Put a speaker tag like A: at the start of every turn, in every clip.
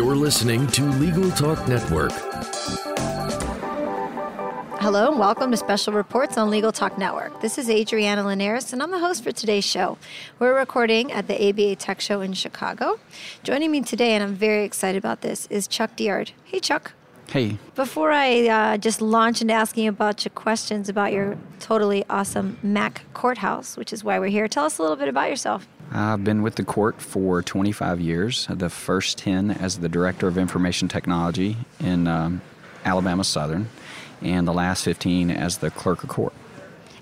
A: You're listening to Legal Talk Network.
B: Hello and welcome to Special Reports on Legal Talk Network. This is Adriana Linares and I'm the host for today's show. We're recording at the ABA Tech Show in Chicago. Joining me today, and I'm very excited about this, is Chuck Diard. Hey, Chuck.
C: Hey.
B: Before I uh, just launch into asking a bunch of questions about your totally awesome Mac courthouse, which is why we're here, tell us a little bit about yourself.
C: I've been with the court for 25 years, the first 10 as the Director of Information Technology in um, Alabama Southern, and the last 15 as the Clerk of Court.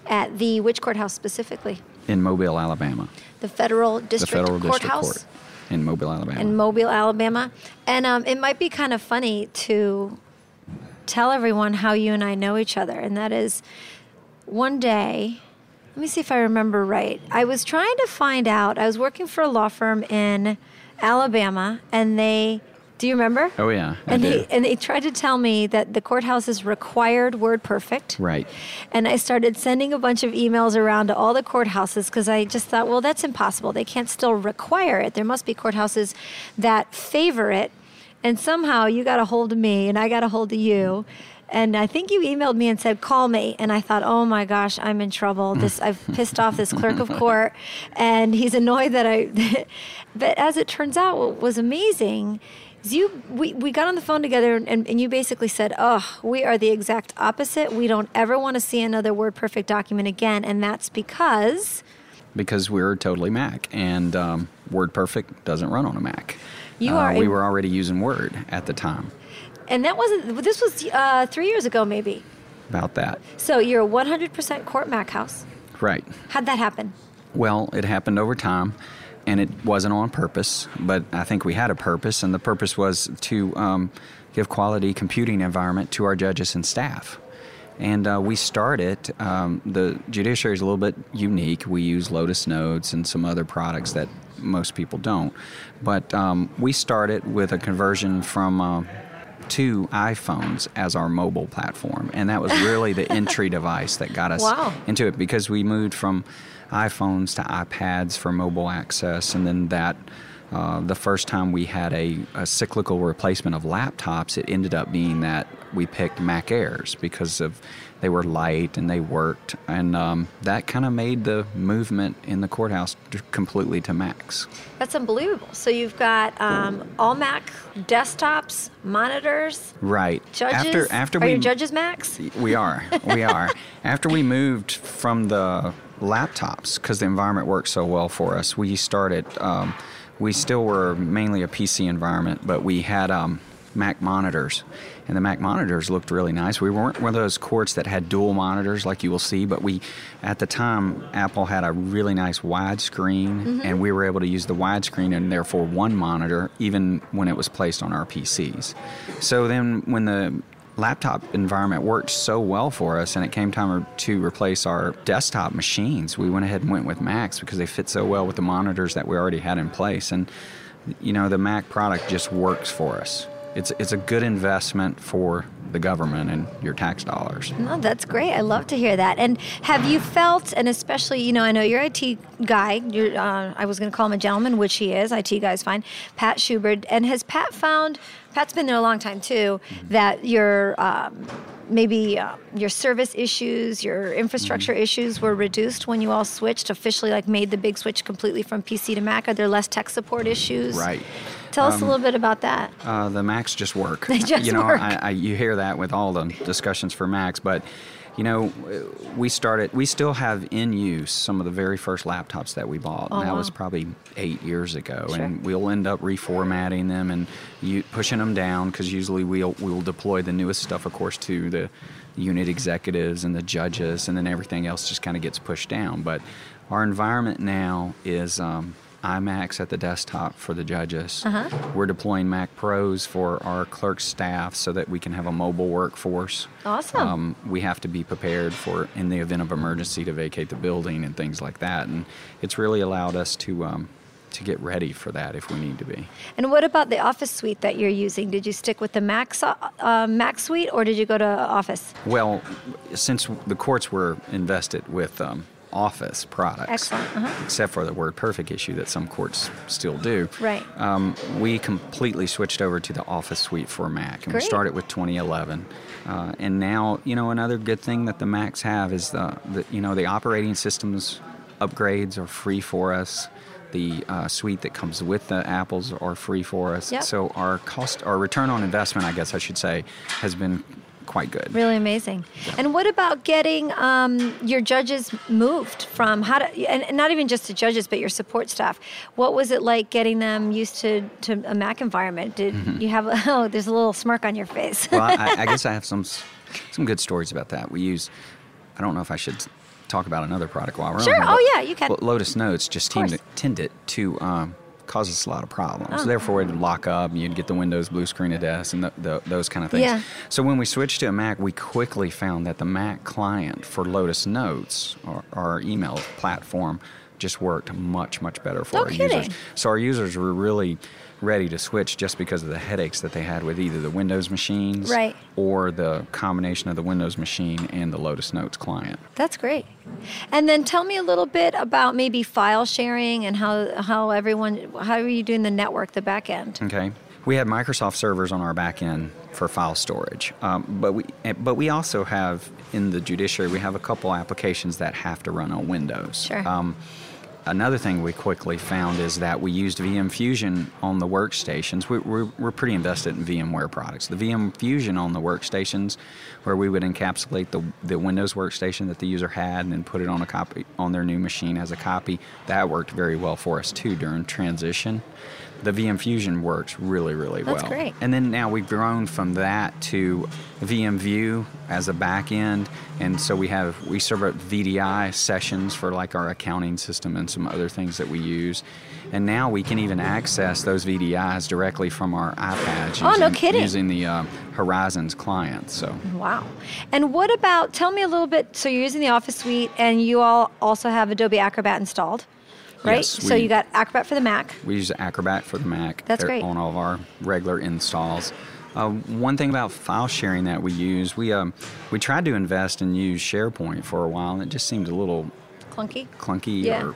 B: At the which courthouse specifically?
C: In Mobile, Alabama.
B: The Federal District
C: the Federal
B: Courthouse?
C: District Court in Mobile, Alabama.
B: In Mobile, Alabama. And um, it might be kind of funny to tell everyone how you and I know each other, and that is one day, let me see if I remember right. I was trying to find out, I was working for a law firm in Alabama, and they do you remember?
C: Oh yeah,
B: and they and they tried to tell me that the courthouse is required WordPerfect.
C: Right.
B: And I started sending a bunch of emails around to all the courthouses because I just thought, well, that's impossible. They can't still require it. There must be courthouses that favor it. And somehow you got a hold of me, and I got a hold of you. And I think you emailed me and said, "Call me." And I thought, "Oh my gosh, I'm in trouble. This I've pissed off this clerk of court, and he's annoyed that I." but as it turns out, what was amazing you we, we got on the phone together and, and you basically said, "Oh, we are the exact opposite. We don't ever want to see another WordPerfect document again, and that's because."
C: Because we're totally Mac, and um, WordPerfect doesn't run on a Mac.
B: You
C: uh,
B: are.
C: we
B: a-
C: were already using Word at the time.
B: and that wasn't. This was uh, three years ago, maybe.
C: About that,
B: So you're a 100% court Mac house.
C: right?
B: How'd that happen?
C: Well, it happened over time, and it wasn't on purpose, but I think we had a purpose, and the purpose was to um, give quality computing environment to our judges and staff. And uh, we started, um, the judiciary is a little bit unique. We use Lotus Notes and some other products that most people don't. But um, we started with a conversion from uh, two iPhones as our mobile platform. And that was really the entry device that got us
B: Wow.
C: into it because we moved from iPhones to iPads for mobile access, and then that. Uh, the first time we had a, a cyclical replacement of laptops, it ended up being that we picked Mac Airs because of they were light and they worked, and um, that kind of made the movement in the courthouse completely to Macs.
B: That's unbelievable. So you've got um, all Mac desktops, monitors,
C: Right.
B: judges.
C: After after
B: Are
C: we
B: your judges Macs?
C: We are. We are. After we moved from the laptops, because the environment worked so well for us, we started. Um, we still were mainly a PC environment, but we had um, Mac monitors, and the Mac monitors looked really nice. We weren't one of those courts that had dual monitors like you will see, but we, at the time, Apple had a really nice widescreen, and we were able to use the widescreen and therefore one monitor, even when it was placed on our PCs. So then, when the laptop environment worked so well for us and it came time to replace our desktop machines. We went ahead and went with macs because they fit so well with the monitors that we already had in place. And you know the mac product just works for us. It's, it's a good investment for the government and your tax dollars
B: No, that's great. I love to hear that. And have you felt, and especially, you know, I know you're IT guy. You're, uh, I was going to call him a gentleman, which he is. IT guy's fine. Pat Schubert. And has Pat found? Pat's been there a long time too. That your um, maybe uh, your service issues, your infrastructure issues were reduced when you all switched officially, like made the big switch completely from PC to Mac. Are there less tech support issues?
C: right
B: Tell us a little bit about that.
C: Uh, the Macs just work.
B: They just
C: you know,
B: work.
C: I, I, you hear that with all the discussions for Macs, but you know, we started. We still have in use some of the very first laptops that we bought.
B: Oh,
C: and that was probably eight years ago,
B: Sure.
C: and we'll end up reformatting them and you, pushing them down because usually we'll we'll deploy the newest stuff, of course, to the unit executives and the judges, and then everything else just kind of gets pushed down. But our environment now is. Um, iMacs at the desktop for the judges.
B: Uh-huh.
C: We're deploying Mac Pros for our clerk staff so that we can have a mobile workforce.
B: Awesome.
C: Um, we have to be prepared for, in the event of emergency, to vacate the building and things like that. And it's really allowed us to um, to get ready for that if we need to be.
B: And what about the Office suite that you're using? Did you stick with the Mac, uh, Mac suite or did you go to Office?
C: Well, since the courts were invested with um, office products.
B: Uh-huh.
C: Except for the WordPerfect issue that some courts still do.
B: Right.
C: Um, we completely switched over to the Office suite for Mac, and
B: Great.
C: we started with 2011. Uh, and now, you know, another good thing that the Macs have is the, the you know, the operating systems upgrades are free for us. The uh, suite that comes with the apples are free for us.
B: Yep.
C: So our cost, our return on investment, I guess I should say, has been quite good.
B: Really amazing. And what about getting um, your judges moved from how to, and not even just the judges, but your support staff? What was it like getting them used to, to a Mac environment? Did you have, oh, there's a little smirk on your face.
C: Mm-hmm. well, I, I guess I have some some good stories about that. We use. I don't know if I should talk about another product while we're
B: Sure.
C: on. here,
B: Oh, yeah, you can.
C: Well, Lotus Notes just
B: course.
C: tended, tended to um, cause us a lot of problems.
B: Oh.
C: Therefore, it'd lock up, and you'd get the Windows blue screen of death, and the, the, those kind of things.
B: Yeah.
C: So when we switched to a Mac, we quickly found that the Mac client for Lotus Notes, our, our email platform, just worked much much better for
B: No
C: our
B: kidding.
C: users. So our users were really ready to switch just because of the headaches that they had with either the Windows machines
B: Right.
C: or the combination of the Windows machine and the Lotus Notes client.
B: That's great. And then tell me a little bit about maybe file sharing and how, how everyone, how are you doing the network, the back end?
C: Okay. We have Microsoft servers on our back end for file storage, um, but we eh, but we also have in the judiciary we have a couple applications that have to run on Windows.
B: Sure.
C: Um, another thing we quickly found is that we used VM Fusion on the workstations. We, we're, we're pretty invested in VMware products. The VM Fusion on the workstations, where we would encapsulate the, the Windows workstation that the user had and then put it on a copy on their new machine as a copy, that worked very well for us too during transition. The VM Fusion works really, really
B: That's
C: well.
B: great.
C: And then now we've grown from that to VM View as a back end, and so we have we serve up VDI sessions for like our accounting system and some other things that we use. And now we can even access those VDIs directly from our iPads
B: Oh, no
C: using,
B: kidding.
C: using the uh, Horizons client. So
B: Wow. And what about, tell me a little bit, so you're using the Office suite and you all also have Adobe Acrobat installed, right?
C: Yes, we, so
B: you got Acrobat for the Mac.
C: we use Acrobat for the Mac.
B: That's great.
C: on all of our regular installs. Uh, one thing about file sharing that we use, we um, we tried to invest and use SharePoint for a while, and it just seemed a little
B: Clunky?
C: clunky
B: Yeah.
C: or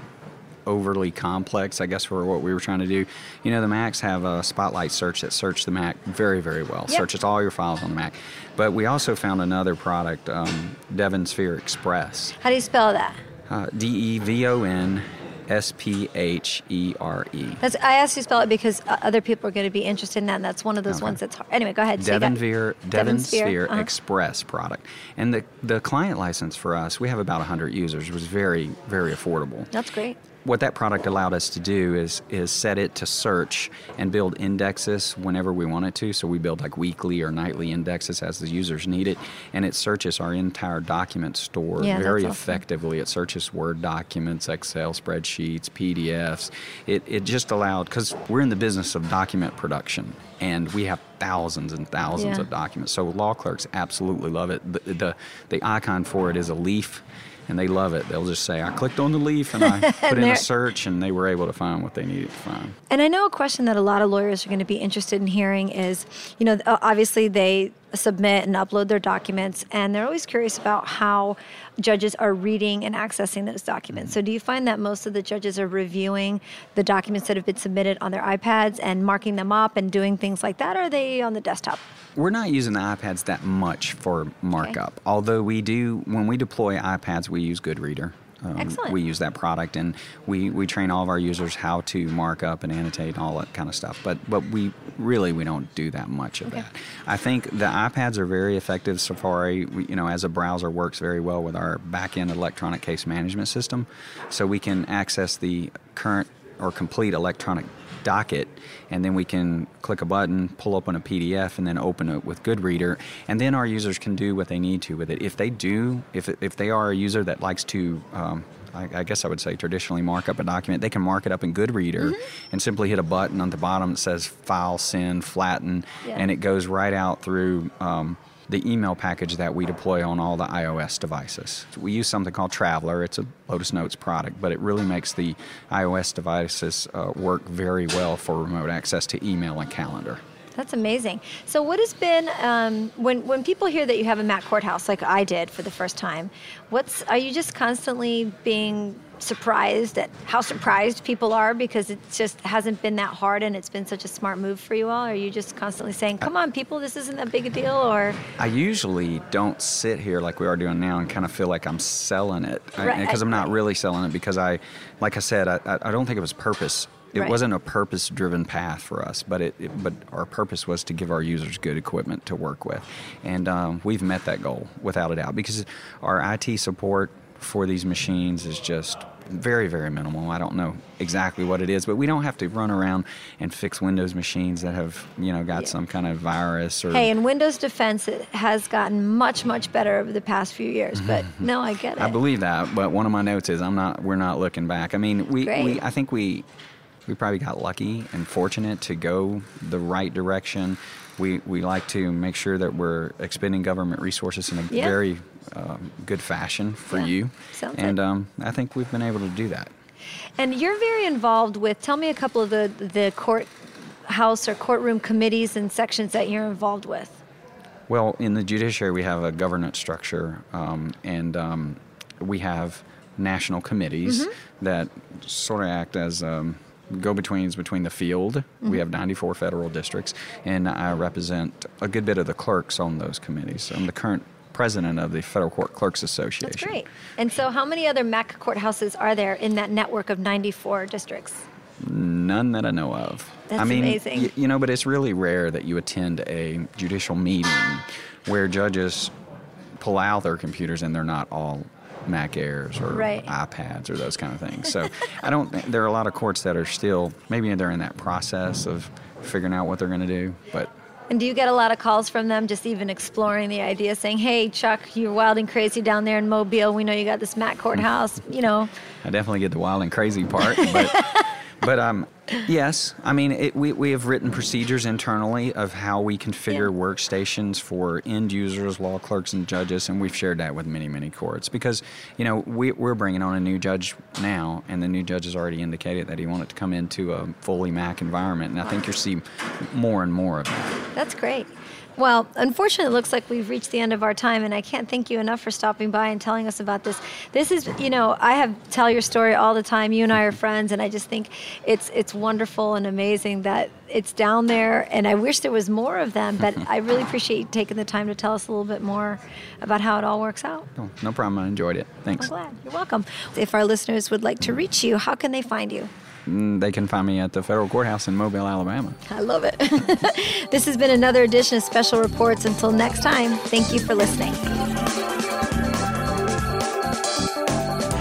C: overly complex, I guess, for what we were trying to do. You know, the Macs have a Spotlight search that search the Mac very, very well.
B: Yep.
C: Searches all your files on the Mac. But we also found another product, um, DEVONsphere Express.
B: How do you spell that?
C: Uh, D E V O N S P H E R E.
B: That's, I asked you to spell it because uh, other people are going to be interested in that, and that's one of those
C: Okay.
B: ones that's hard. Anyway, go ahead.
C: Devon Sphere, DEVONsphere
B: uh-huh.
C: Express product. And the, the client license for us, we have about 100 users, was very, very affordable.
B: That's great.
C: What that product allowed us to do is is set it to search and build indexes whenever we want it to. So we build like weekly or nightly indexes as the users need it, and it searches our entire document store
B: Yeah,
C: very
B: that's awesome.
C: effectively. It searches Word documents, Excel spreadsheets, PDFs. It it just allowed because we're in the business of document production, and we have thousands and thousands
B: Yeah.
C: of documents. So law clerks absolutely love it. The, the the icon for it is a leaf. And they love it. They'll just say, "I clicked on the leaf and I put in a search, and they were able to find what they needed to find."
B: And I know a question that a lot of lawyers are going to be interested in hearing is, you know, obviously they submit and upload their documents, and they're always curious about how judges are reading and accessing those documents. So, do you find that most of the judges are reviewing the documents that have been submitted on their iPads and marking them up and doing things like that, or are they on the desktop?
C: We're not using the iPads that much for markup, although we do when we deploy iPads, we use GoodReader. Um. We use that product, and we, we train all of our users how to mark up and annotate and all that kind of stuff. But but we really we don't do that much of
B: Okay.
C: that. I think the iPads are very effective. Safari, we, you know, as a browser, works very well with our back-end electronic case management system, so we can access the current or complete electronic docket, and then we can click a button, pull open a PDF, and then open it with GoodReader, and then our users can do what they need to with it. If they do, if if they are a user that likes to. Um, I, I guess I would say traditionally mark up a document. They can mark it up in GoodReader and simply hit a button on the bottom that says File, Send, Flatten,
B: Yeah.
C: and it goes right out through um, the email package that we deploy on all the iOS devices. We use something called Traveler. It's a Lotus Notes product, but it really makes the iOS devices uh, work very well for remote access to email and calendar.
B: That's amazing. So, what has been um, when when people hear that you have a Mac courthouse, like I did for the first time? What's are you just constantly being surprised at how surprised people are because it just hasn't been that hard and it's been such a smart move for you all? Are you just constantly saying, "Come on, people, this isn't that big a deal"? Or
C: I usually don't sit here like we are doing now and kind of feel like I'm selling it because
B: Right,
C: I'm not really selling it because I, like I said, I, I I don't think it was purpose. It
B: Right.
C: wasn't a purpose-driven path for us, but it, it- but our purpose was to give our users good equipment to work with, and um, we've met that goal without a doubt because our IT support for these machines is just very very minimal. I don't know exactly what it is, but we don't have to run around and fix Windows machines that have you know got
B: Yeah.
C: some kind of virus or
B: hey, in Windows Defense, it has gotten much much better over the past few years. But no, I get it.
C: I believe that, but one of my notes is I'm not. We're not looking back. I mean, we,
B: Great.
C: we I think we we probably got lucky and fortunate to go the right direction. We we like to make sure that we're expending government resources in a
B: Yeah.
C: very um, good fashion for
B: Yeah.
C: you,
B: Sounds
C: and um, I think we've been able to do that.
B: And you're very involved with. Tell me a couple of the the courthouse or courtroom committees and sections that you're involved with.
C: Well, in the judiciary, we have a governance structure, um, and um, we have national committees
B: Mm-hmm.
C: that sort of act as um, go-betweens between the field.
B: Mm-hmm.
C: We have 94 federal districts, and I represent a good bit of the clerks on those committees. I'm the current president of the Federal Court Clerks Association.
B: That's great. And so, how many other MAC courthouses are there in that network of 94 districts?
C: None that I know of.
B: That's
C: I mean,
B: amazing.
C: y- you know, but it's really rare that you attend a judicial meeting where judges pull out their computers and they're not all Mac Airs or
B: Right.
C: iPads or those kind of things. So I don't. There are a lot of courts that are still maybe they're in that process of figuring out what they're going to do, but.
B: And do you get a lot of calls from them just even exploring the idea, saying, hey, Chuck, you're wild and crazy down there in Mobile. We know you got this MAC courthouse. Mm. You know,
C: I definitely get the wild and crazy part, but but um yes, I mean it, we we have written procedures internally of how we configure
B: Yeah.
C: workstations for end users, law clerks, and judges, and we've shared that with many many courts because you know we we're bringing on a new judge now, and the new judge has already indicated that he wanted to come into a fully Mac environment, and I think you'll see more and more of that.
B: that's great. Well, unfortunately, it looks like we've reached the end of our time, and I can't thank you enough for stopping by and telling us about this. This is, you know, I have tell your story all the time. You and I are friends, and I just think it's it's wonderful and amazing that it's down there. And I wish there was more of them, but I really appreciate you taking the time to tell us a little bit more about how it all works out.
C: No, no problem. I enjoyed it. Thanks.
B: I'm glad. You're welcome. If our listeners would like to reach you, how can they find you?
C: Mm, They can find me at the federal courthouse in Mobile, Alabama.
B: I love it. this has been another edition of Special Reports. Until next time, thank you for listening.